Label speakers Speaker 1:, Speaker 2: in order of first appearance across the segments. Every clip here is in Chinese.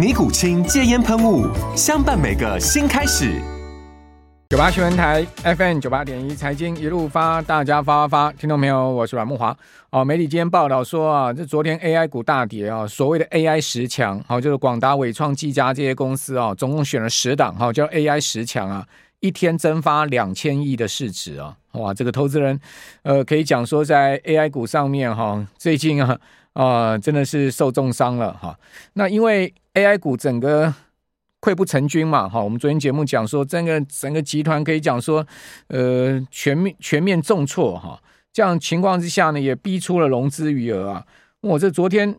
Speaker 1: 尼古清戒烟喷雾，相伴每个新开始。
Speaker 2: 九八新闻台 FM 九八点一财经一路发，大家发发发，听众朋友，我是阮慕华。哦，媒体今天报道说啊，这昨天 AI 股大跌啊，所谓的 AI 十强，好，就是广达、伟创、技嘉这些公司啊，总共选了十档，好，叫 AI 十强啊，一天蒸发两千亿的市值啊，哇，这个投资人，呃，可以讲说在 AI 股上面哈，最近啊。啊、呃，真的是受重伤了哈。那因为 AI 股整个溃不成军嘛，哈。我们昨天节目讲说，整个整个集团可以讲说，呃，全面全面重挫哈。这样情况之下呢，也逼出了融资余额啊。我这昨天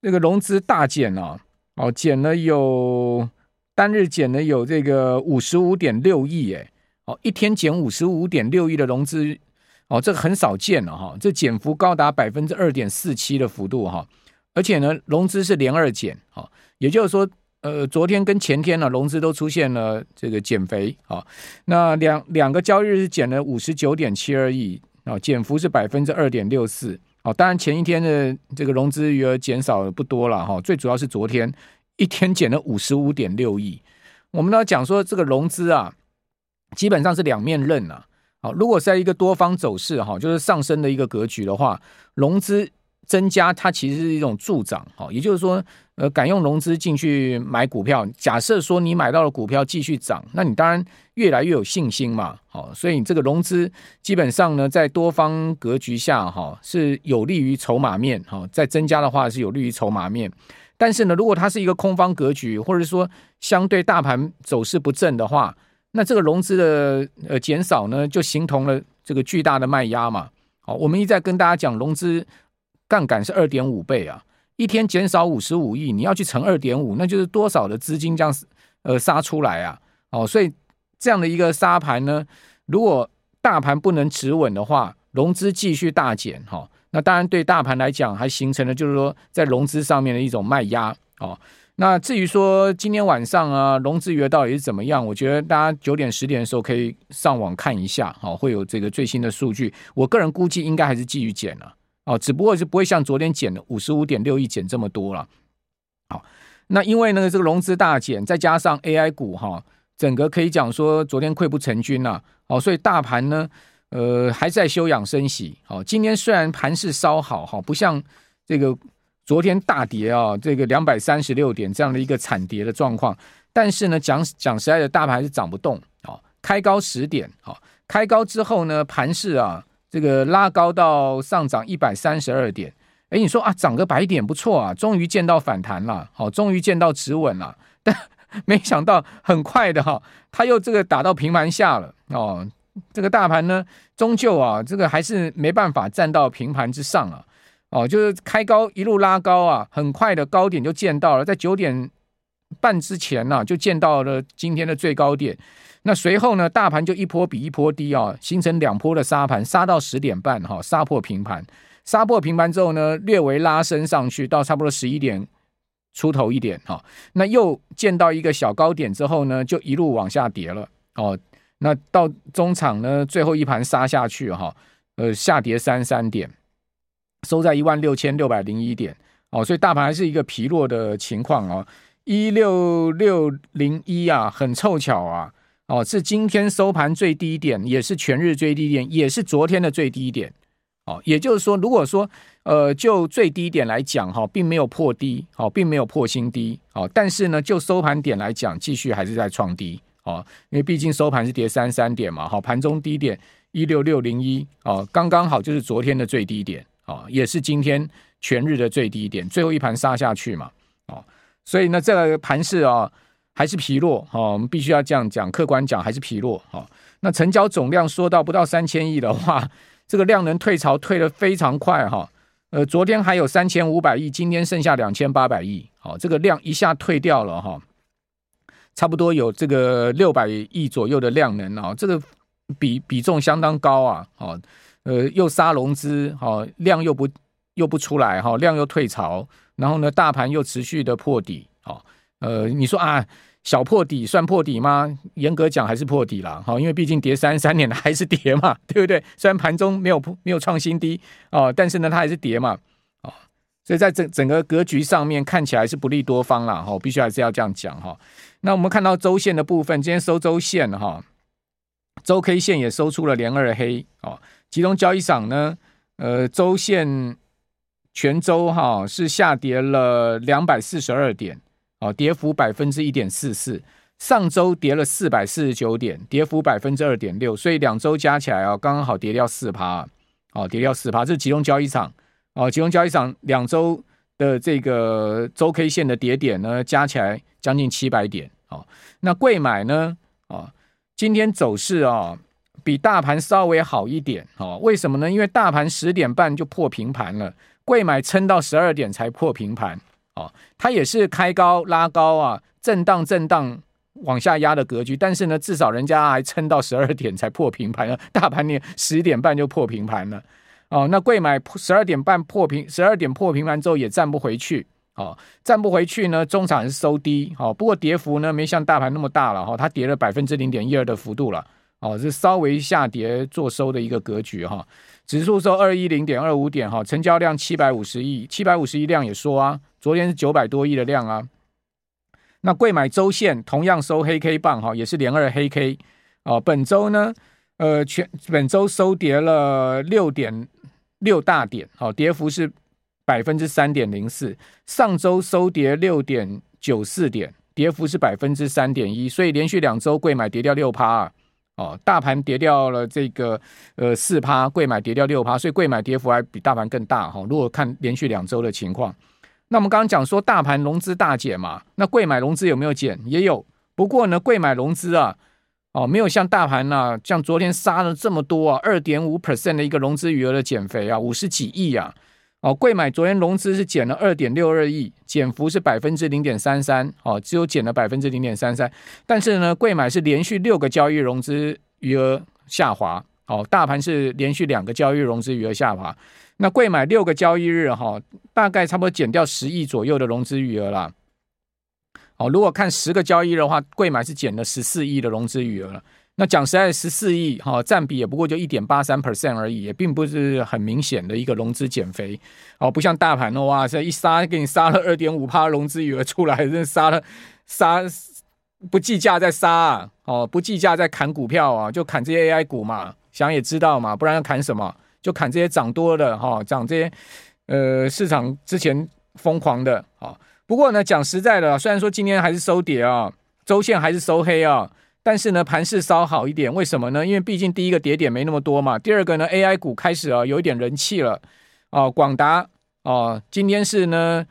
Speaker 2: 那个融资大减啊，哦，减了有单日减了有这个五十五点六亿哎，哦，一天减五十五点六亿的融资。哦，这个很少见了哈，这减幅高达百分之二点四七的幅度哈，而且呢，融资是连二减哈，也就是说，呃，昨天跟前天呢，融资都出现了这个减肥啊，那两两个交易日是减了五十九点七二亿啊，减幅是百分之二点六四哦，当然前一天的这个融资余额减少的不多了哈，最主要是昨天一天减了五十五点六亿，我们要讲说这个融资啊，基本上是两面刃啊。好，如果在一个多方走势哈，就是上升的一个格局的话，融资增加它其实是一种助长，哈，也就是说，呃，敢用融资进去买股票，假设说你买到了股票继续涨，那你当然越来越有信心嘛，好，所以你这个融资基本上呢，在多方格局下哈，是有利于筹码面，哈，在增加的话是有利于筹码面，但是呢，如果它是一个空方格局，或者说相对大盘走势不振的话，那这个融资的呃减少呢，就形同了这个巨大的卖压嘛。好，我们一再跟大家讲，融资杠杆是二点五倍啊，一天减少五十五亿，你要去乘二点五，那就是多少的资金这样呃杀出来啊。哦，所以这样的一个杀盘呢，如果大盘不能持稳的话，融资继续大减哈，那当然对大盘来讲还形成了就是说在融资上面的一种卖压哦。那至于说今天晚上啊，融资余额到底是怎么样？我觉得大家九点十点的时候可以上网看一下，好，会有这个最新的数据。我个人估计应该还是继续减了，哦，只不过是不会像昨天减的五十五点六亿减这么多了。好，那因为呢这个融资大减，再加上 AI 股哈，整个可以讲说昨天溃不成军了，哦，所以大盘呢，呃，还在休养生息。好，今天虽然盘势稍好，哈，不像这个。昨天大跌啊，这个两百三十六点这样的一个惨跌的状况，但是呢，讲讲实在的，大盘还是涨不动啊。开高十点，好，开高之后呢，盘势啊，这个拉高到上涨一百三十二点。哎，你说啊，涨个百点不错啊，终于见到反弹了，好，终于见到止稳了。但 没想到很快的哈，它又这个打到平盘下了哦。这个大盘呢，终究啊，这个还是没办法站到平盘之上啊。哦，就是开高一路拉高啊，很快的高点就见到了，在九点半之前呢、啊，就见到了今天的最高点。那随后呢，大盘就一波比一波低啊，形成两波的杀盘，杀到十点半哈，杀破平盘，杀破平盘之后呢，略微拉升上去到差不多十一点出头一点哈，那又见到一个小高点之后呢，就一路往下跌了哦。那到中场呢，最后一盘杀下去哈，呃，下跌三三点。收在一万六千六百零一点哦，所以大盘还是一个疲弱的情况哦，一六六零一啊，很凑巧啊，哦，是今天收盘最低点，也是全日最低点，也是昨天的最低点哦。也就是说，如果说呃，就最低点来讲哈，并没有破低，哦，并没有破新低，哦，但是呢，就收盘点来讲，继续还是在创低哦，因为毕竟收盘是跌三三点嘛，好，盘中低点一六六零一哦，刚刚好就是昨天的最低点哦，也是今天全日的最低点，最后一盘杀下去嘛，哦，所以呢，这个盘势啊还是疲弱哦，我们必须要这样讲，客观讲还是疲弱哦。那成交总量说到不到三千亿的话，这个量能退潮退得非常快哈，呃，昨天还有三千五百亿，今天剩下两千八百亿，好，这个量一下退掉了哈。差不多有这个六百亿左右的量能啊，这个比比重相当高啊，哦，呃，又杀融资，哦，量又不又不出来，哈，量又退潮，然后呢，大盘又持续的破底，哦，呃，你说啊，小破底算破底吗？严格讲还是破底了，哈，因为毕竟跌三三年还是跌嘛，对不对？虽然盘中没有没有创新低，哦，但是呢，它还是跌嘛。哦所以在整整个格局上面看起来是不利多方了哈，必须还是要这样讲哈。那我们看到周线的部分，今天收周线哈，周 K 线也收出了连二黑哦。集中交易场呢，呃，周线全周哈是下跌了两百四十二点哦，跌幅百分之一点四四。上周跌了四百四十九点，跌幅百分之二点六。所以两周加起来啊，刚刚好跌掉四趴，哦，跌掉四趴。这是集中交易场。哦，集中交易场两周的这个周 K 线的跌点呢，加起来将近七百点。哦，那贵买呢？哦，今天走势啊、哦，比大盘稍微好一点。哦，为什么呢？因为大盘十点半就破平盘了，柜买撑到十二点才破平盘。哦，它也是开高拉高啊，震荡震荡往下压的格局。但是呢，至少人家还撑到十二点才破平盘了，大盘呢十点半就破平盘了。哦，那柜买十二点半破平，十二点破平盘之后也站不回去，哦，站不回去呢，中场是收低，哦，不过跌幅呢没像大盘那么大了，哈、它跌了百分之零点一二的幅度了，哦，是稍微下跌做收的一个格局哈、指数收二一零点二五点，哈、成交量七百五十亿，七百五十亿量也说啊，昨天是九百多亿的量啊，那贵买周线同样收黑 K 棒，哈、也是连二黑 K，哦，本周呢，呃，全本周收跌了六点。六大点，好，跌幅是百分之三点零四。上周收跌六点九四点，跌幅是百分之三点一。所以连续两周贵买跌掉六趴啊，哦，大盘跌掉了这个呃四趴，贵买跌掉六趴，所以贵买跌幅还比大盘更大哈。如果看连续两周的情况，那我们刚刚讲说大盘融资大减嘛，那贵买融资有没有减？也有，不过呢，贵买融资啊。哦，没有像大盘呐、啊，像昨天杀了这么多啊，二点五 percent 的一个融资余额的减肥啊，五十几亿啊。哦，贵买昨天融资是减了二点六二亿，减幅是百分之零点三三。哦，只有减了百分之零点三三。但是呢，贵买是连续六个交易融资余额下滑。哦，大盘是连续两个交易融资余额下滑。那贵买六个交易日哈、哦，大概差不多减掉十亿左右的融资余额了。哦，如果看十个交易日的话，贵买是减了十四亿的融资余额了。那讲实在，十四亿哈，占比也不过就一点八三 percent 而已，也并不是很明显的一个融资减肥。哦，不像大盘的话，这一杀给你杀了二点五趴融资余额出来，真杀了杀不计价再杀啊！哦，不计价再砍股票啊，就砍这些 AI 股嘛，想也知道嘛，不然要砍什么？就砍这些涨多的哈，涨这些呃市场之前疯狂的啊。不过呢，讲实在的，虽然说今天还是收跌啊，周线还是收黑啊，但是呢，盘势稍好一点。为什么呢？因为毕竟第一个跌点没那么多嘛，第二个呢，AI 股开始啊有一点人气了啊。广达啊，今天是呢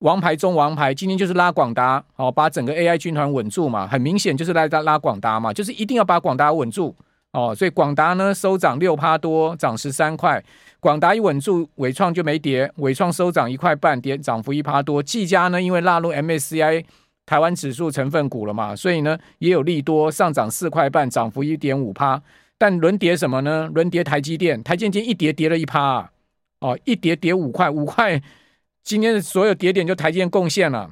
Speaker 2: 王牌中王牌，今天就是拉广达哦，把整个 AI 军团稳住嘛，很明显就是来拉拉广达嘛，就是一定要把广达稳住哦。所以广达呢收涨六趴多，涨十三块。广达一稳住，伟创就没跌，伟创收涨一块半，跌涨幅一趴多。技嘉呢，因为纳入 MSCI 台湾指数成分股了嘛，所以呢也有利多，上涨四块半，涨幅一点五趴。但轮跌什么呢？轮跌台积电，台积电一跌跌了一趴，啊，哦，一跌跌五块，五块，今天的所有跌点就台积电贡献了。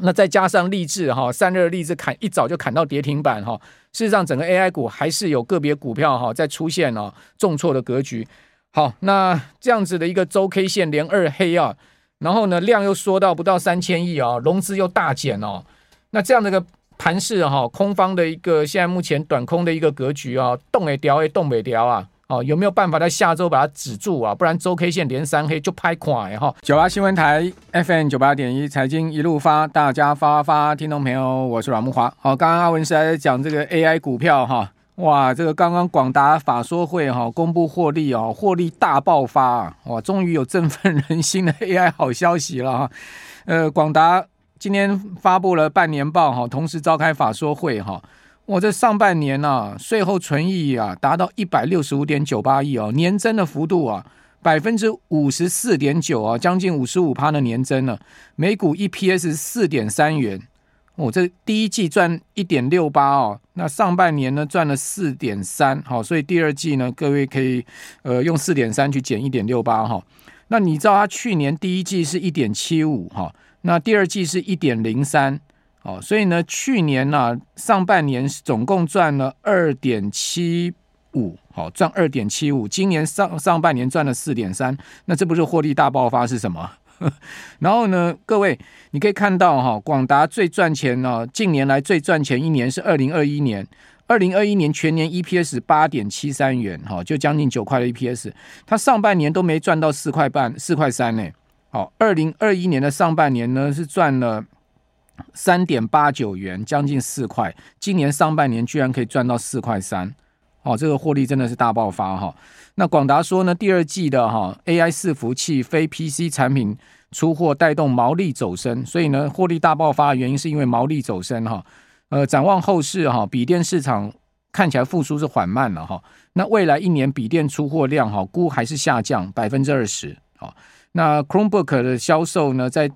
Speaker 2: 那再加上力智哈，散热力智砍一早就砍到跌停板哈。事实上，整个 AI 股还是有个别股票哈在出现了重挫的格局。好，那这样子的一个周 K 线连二黑啊，然后呢量又缩到不到三千亿啊，融资又大减哦，那这样的一个盘势哈，空方的一个现在目前短空的一个格局啊，动也掉也动没掉啊，哦，有没有办法在下周把它止住啊？不然周 K 线连三黑就拍垮哈。九八新闻台 FM 九八点一财经一路发，大家发发，听众朋友，我是阮木华。好，刚刚阿文是还在讲这个 AI 股票哈，哇，这个刚刚广达法说会哈公布获利哦，获利大爆发，啊哇，终于有振奋人心的 AI 好消息了哈。呃，广达今天发布了半年报哈，同时召开法说会哈。我这上半年呢、啊，税后纯益啊达到一百六十五点九八亿哦，年增的幅度啊百分之五十四点九啊，将近五十五趴的年增了。每股 EPS 四点三元，我、哦、这第一季赚一点六八哦，那上半年呢赚了四点三，好，所以第二季呢，各位可以呃用四点三去减一点六八哈。那你知道它去年第一季是一点七五哈，那第二季是一点零三。哦，所以呢，去年呢、上半年总共赚了二点七五，好赚二点七五。今年上上半年赚了四点三，那这不是获利大爆发是什么？然后呢，各位你可以看到哈，广达最赚钱呢，近年来最赚钱一年是二零二一年，二零二一年全年 EPS 八点七三元，哈，就将近九块的 EPS，它上半年都没赚到四块半，四块三呢。好，二零二一年的上半年呢是赚了。三点八九元，将近四块。今年上半年居然可以赚到四块三，哦，这个获利真的是大爆发哈。那广达说呢，第二季的哈 AI 伺服器非 PC 产品出货带动毛利走升，所以呢获利大爆发的原因是因为毛利走升哈。呃，展望后市哈，笔电市场看起来复苏是缓慢了哈。那未来一年笔电出货量哈估还是下降百分之二十。好，那 Chromebook 的销售呢在。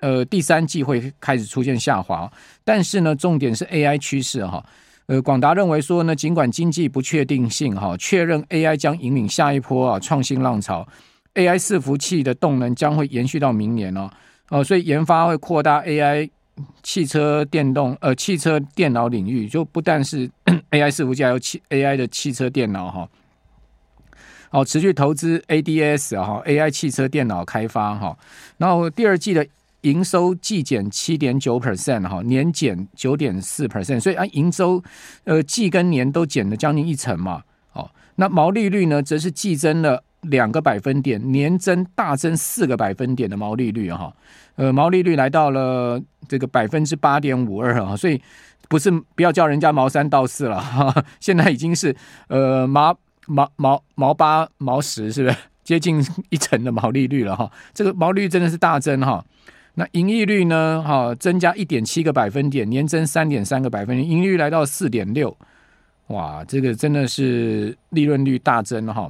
Speaker 2: 呃，第三季会开始出现下滑，但是呢，重点是 AI 趋势哈。呃，广达认为说呢，尽管经济不确定性哈，确认 AI 将引领下一波啊创新浪潮，AI 伺服器的动能将会延续到明年哦。哦，所以研发会扩大 AI 汽车电动呃汽车电脑领域，就不但是 AI 伺服器，还有汽 AI 的汽车电脑哈。哦，持续投资 ADS 哈，AI 汽车电脑开发哈。然后第二季的。营收季减七点九 percent 哈，年减九点四 percent，所以啊，营收呃季跟年都减了将近一成嘛。哦，那毛利率呢，则是季增了两个百分点，年增大增四个百分点的毛利率哈。呃，毛利率来到了这个百分之八点五二哈，所以不是不要叫人家毛三到四了哈，现在已经是呃毛毛毛毛八毛十，是不是接近一成的毛利率了哈？这个毛利率真的是大增哈。那盈利率呢？哈，增加一点七个百分点，年增三点三个百分点，盈利率来到四点六，哇，这个真的是利润率大增哈，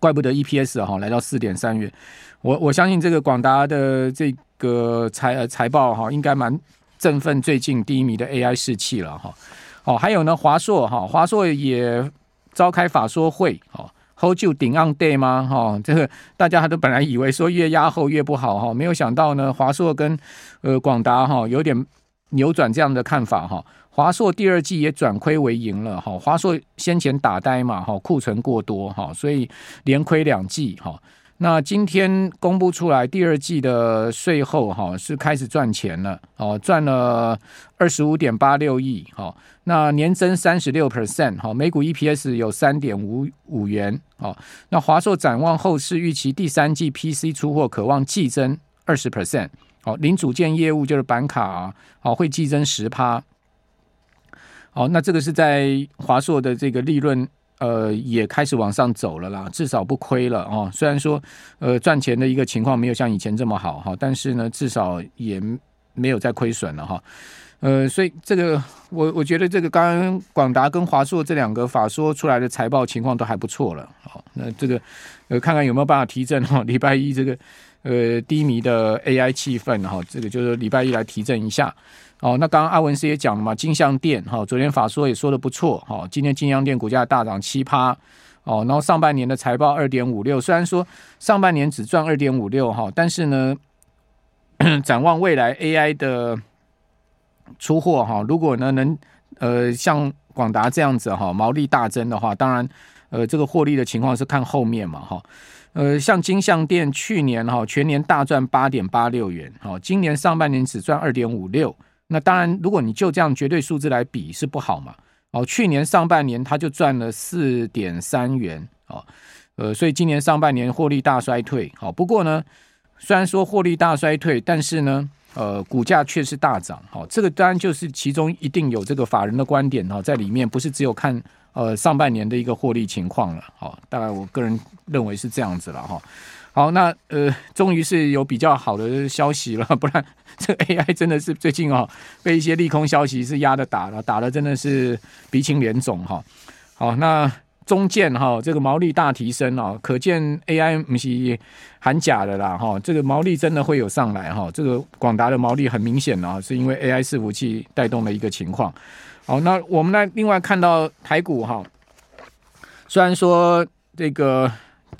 Speaker 2: 怪不得 EPS 哈来到四点三元。我我相信这个广达的这个财呃财报哈，应该蛮振奋最近低迷的 AI 士气了哈。哦，还有呢，华硕哈，华硕也召开法说会哈。Hold 住顶 on day 吗？哈、哦，这个大家还都本来以为说越压后越不好哈、没有想到呢，华硕跟呃广达哈有点扭转这样的看法哈。华硕第二季也转亏为盈了哈。华硕先前打呆嘛哈，库存过多哈，所以连亏两季哈。那今天公布出来第二季的税后哈是开始赚钱了哦，赚了二十五点八六亿哈。那年增三十六 percent 哈，每股 EPS 有三点五五元哦。那华硕展望后市预期第三季 PC 出货可望季增二十 percent 哦，零组件业务就是板卡啊，哦会季增十趴。哦，那这个是在华硕的这个利润。呃，也开始往上走了啦，至少不亏了哦。虽然说，呃，赚钱的一个情况没有像以前这么好哈，但是呢，至少也没有再亏损了哈。呃，所以这个我我觉得这个刚刚广达跟华硕这两个法说出来的财报情况都还不错了。好，那这个呃，看看有没有办法提振哈。礼拜一这个呃低迷的 AI 气氛哈，这个就是礼拜一来提振一下。哦，那刚刚阿文师也讲了嘛，金像电哈，昨天法说也说的不错哈，今天金像电股价大涨七趴哦，然后上半年的财报二点五六，虽然说上半年只赚二点五六哈，但是呢，展望未来 AI 的出货哈，如果呢能呃像广达这样子哈，毛利大增的话，当然呃这个获利的情况是看后面嘛哈，呃像金像电去年哈全年大赚八点八六元，哈，今年上半年只赚二点五六。那当然，如果你就这样绝对数字来比是不好嘛。哦，去年上半年它就赚了四点三元哦，呃，所以今年上半年获利大衰退。好，不过呢，虽然说获利大衰退，但是呢，呃，股价却是大涨。好，这个当然就是其中一定有这个法人的观点哈，在里面不是只有看呃上半年的一个获利情况了。好，大概我个人认为是这样子了哈。好，那呃，终于是有比较好的消息了，不然这 AI 真的是最近哦，被一些利空消息是压的打了，打的真的是鼻青脸肿哈。好，那中建哈，这个毛利大提升啊，可见 AI 不是喊假的啦哈，这个毛利真的会有上来哈。这个广达的毛利很明显啊，是因为 AI 伺服器带动的一个情况。好，那我们来另外看到台股哈，虽然说这个。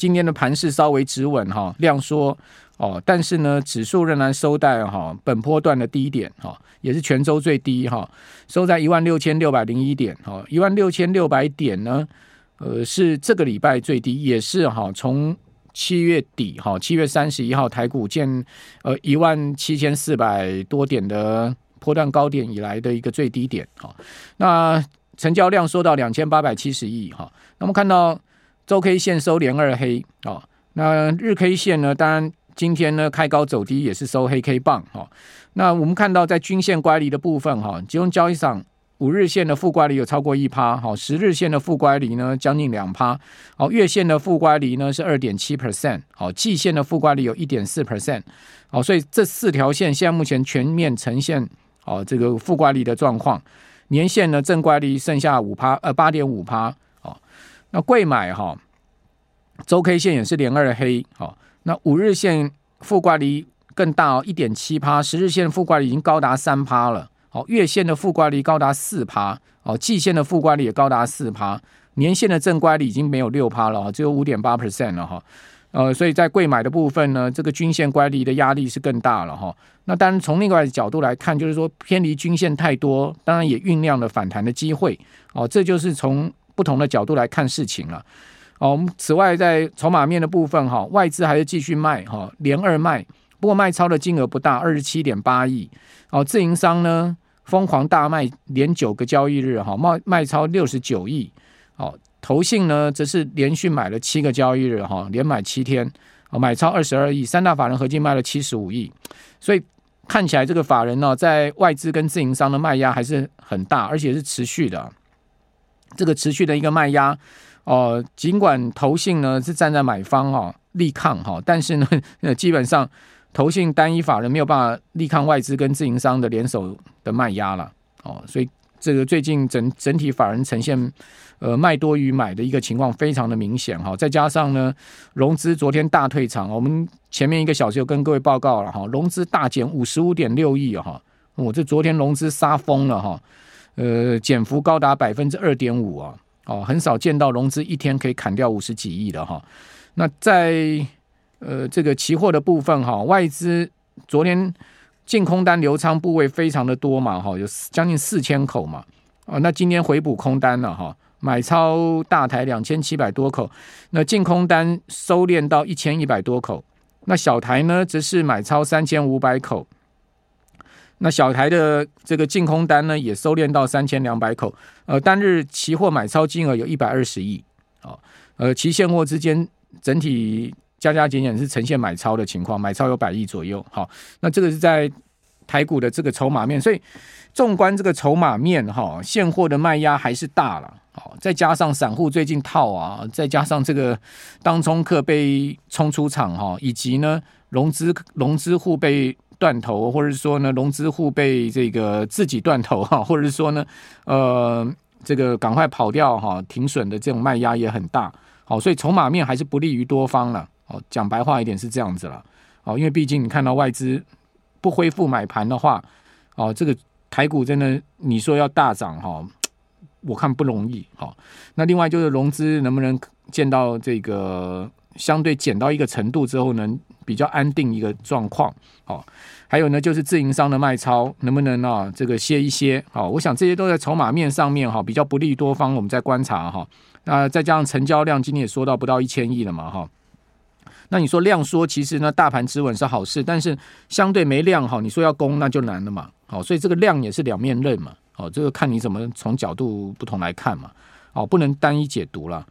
Speaker 2: 今天的盘势稍微止稳哈，量缩哦，但是呢，指数仍然收在哈本波段的低点哈，也是全周最低哈，收在一万六千六百零一点哈，一万六千六百点呢，呃，是这个礼拜最低，也是哈从七月底哈七月三十一号台股见呃一万七千四百多点的波段高点以来的一个最低点哈，那成交量缩到两千八百七十亿哈，那么看到。周 K 线收连二黑哦，那日 K 线呢？当然今天呢开高走低，也是收黑 K 棒哈。那我们看到在均线乖离的部分哈，集中交易上五日线的负乖离有超过一趴，好，十日线的负乖离呢将近两趴，好，月线的负乖离呢是二点七 percent，好，季线的负乖离有一点四 percent，好，所以这四条线现在目前全面呈现哦这个负乖离的状况，年线呢正乖离剩下五趴，呃八点五趴。那贵买哈，周 K 线也是连二黑，好，那五日线负乖离更大哦，一点七趴，十日线负乖离已经高达三趴了，好，月线的负乖离高达四趴，哦，季线的负乖离也高达四趴，年线的正乖离已经没有六趴了，只有五点八 percent 了哈，呃，所以在贵买的部分呢，这个均线乖离的压力是更大了哈。那当然从另外的角度来看，就是说偏离均线太多，当然也酝酿了反弹的机会，哦，这就是从。不同的角度来看事情了。哦，此外在筹码面的部分哈，外资还是继续卖哈，连二卖，不过卖超的金额不大，二十七点八亿。哦，自营商呢疯狂大卖，连九个交易日哈，卖卖超六十九亿。哦，投信呢则是连续买了七个交易日哈，连买七天，哦，买超二十二亿。三大法人合计卖了七十五亿，所以看起来这个法人呢，在外资跟自营商的卖压还是很大，而且是持续的。这个持续的一个卖压，哦、尽管投信呢是站在买方哈，力抗哈，但是呢，基本上投信单一法人没有办法力抗外资跟自营商的联手的卖压了，哦，所以这个最近整整体法人呈现呃卖多于买的一个情况非常的明显哈，再加上呢融资昨天大退场，我们前面一个小时有跟各位报告了哈，融资大减五十五点六亿哈，我这昨天融资杀疯了哈。呃，减幅高达百分之二点五啊，哦，很少见到融资一天可以砍掉五十几亿的哈。那在呃这个期货的部分哈，外资昨天净空单留仓部位非常的多嘛哈，有将近四千口嘛。啊，那今天回补空单了哈，买超大台两千七百多口，那净空单收敛到一千一百多口，那小台呢则是买超三千五百口。那小台的这个净空单呢，也收敛到三千两百口，呃，单日期货买超金额有一百二十亿，哦，呃，期现货之间整体加加减减是呈现买超的情况，买超有百亿左右，好，那这个是在台股的这个筹码面，所以纵观这个筹码面，哈，现货的卖压还是大了，好，再加上散户最近套啊，再加上这个当冲客被冲出场，哈，以及呢融资融资户被。断头，或者是说呢，融资户被这个自己断头哈，或者是说呢，呃，这个赶快跑掉哈，停损的这种卖压也很大，好，所以筹码面还是不利于多方了。哦，讲白话一点是这样子了，哦，因为毕竟你看到外资不恢复买盘的话，哦，这个台股真的你说要大涨哈，我看不容易。好，那另外就是融资能不能见到这个相对减到一个程度之后呢？比较安定一个状况，好，还有呢，就是自营商的卖超能不能啊，这个歇一歇，好，我想这些都在筹码面上面哈，比较不利多方，我们在观察哈，那再加上成交量今天也说到不到一千亿了嘛哈，那你说量缩，其实呢，大盘止稳是好事，但是相对没量哈，你说要攻那就难了嘛，好，所以这个量也是两面刃嘛，哦，这个看你怎么从角度不同来看嘛，哦，不能单一解读了。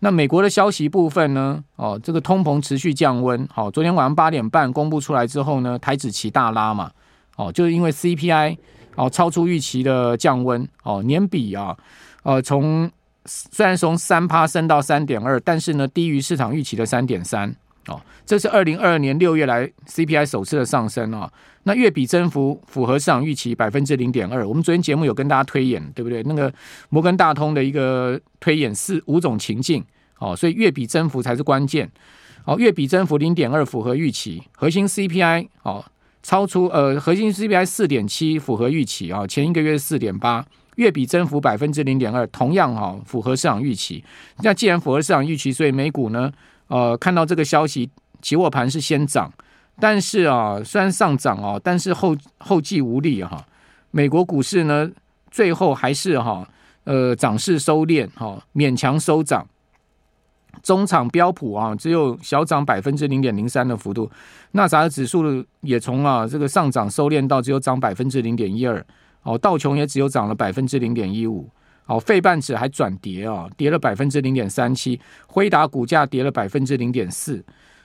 Speaker 2: 那美国的消息部分呢？哦，这个通膨持续降温。好，昨天晚上八点半公布出来之后呢，台指期大拉嘛。哦，就是因为 CPI 哦超出预期的降温。哦，年比啊，呃，从虽然从三趴升到三点二，但是呢低于市场预期的三点三。哦，这是二零二二年六月来 CPI 首次的上升、哦。那月比增幅符合市场预期百分之零点二。我们昨天节目有跟大家推演，对不对？那个摩根大通的一个推演四五种情境，哦，所以月比增幅才是关键。哦，月比增幅零点二符合预期，核心 CPI 哦超出呃核心 CPI 四点七符合预期啊、哦，前一个月是四点八，月比增幅百分之零点二，同样哈、哦、符合市场预期。那既然符合市场预期，所以美股呢？呃，看到这个消息，期货盘是先涨，但是啊，虽然上涨哦，但是后后继无力哈、啊。美国股市呢，最后还是哈、呃，涨势收敛哈、勉强收涨。中场标普啊，只有小涨百分之零点零三的幅度，纳斯达克指数也从啊这个上涨收敛到只有涨百分之零点一二，哦，道琼也只有涨了百分之零点一五。好，费半指还转跌啊，跌了百分之零点三七，辉达股价跌了百分之零点四。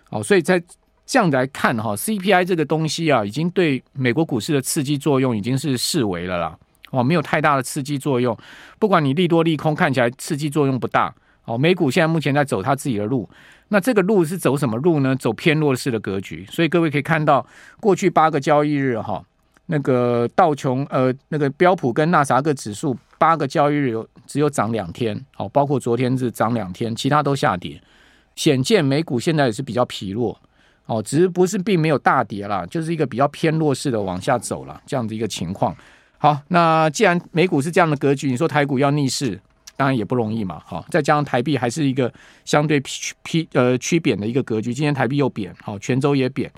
Speaker 2: 好，所以在这样来看哈，CPI 这个东西啊，已经对美国股市的刺激作用已经是式微了啦。哦，没有太大的刺激作用，不管你利多利空，看起来刺激作用不大。哦，美股现在目前在走它自己的路，那这个路是走什么路呢？走偏弱势的格局。所以各位可以看到，过去八个交易日哈，那个道琼呃，那个标普跟纳斯达克指数。八个交易日有只有涨两天，好，包括昨天是涨两天，其他都下跌，显见美股现在也是比较疲弱，哦，只是不是并没有大跌啦，就是一个比较偏弱势的往下走了这样的一个情况。好，那既然美股是这样的格局，你说台股要逆势，当然也不容易嘛，好，再加上台币还是一个相对偏呃趋贬的一个格局，今天台币又贬，好，全周也贬，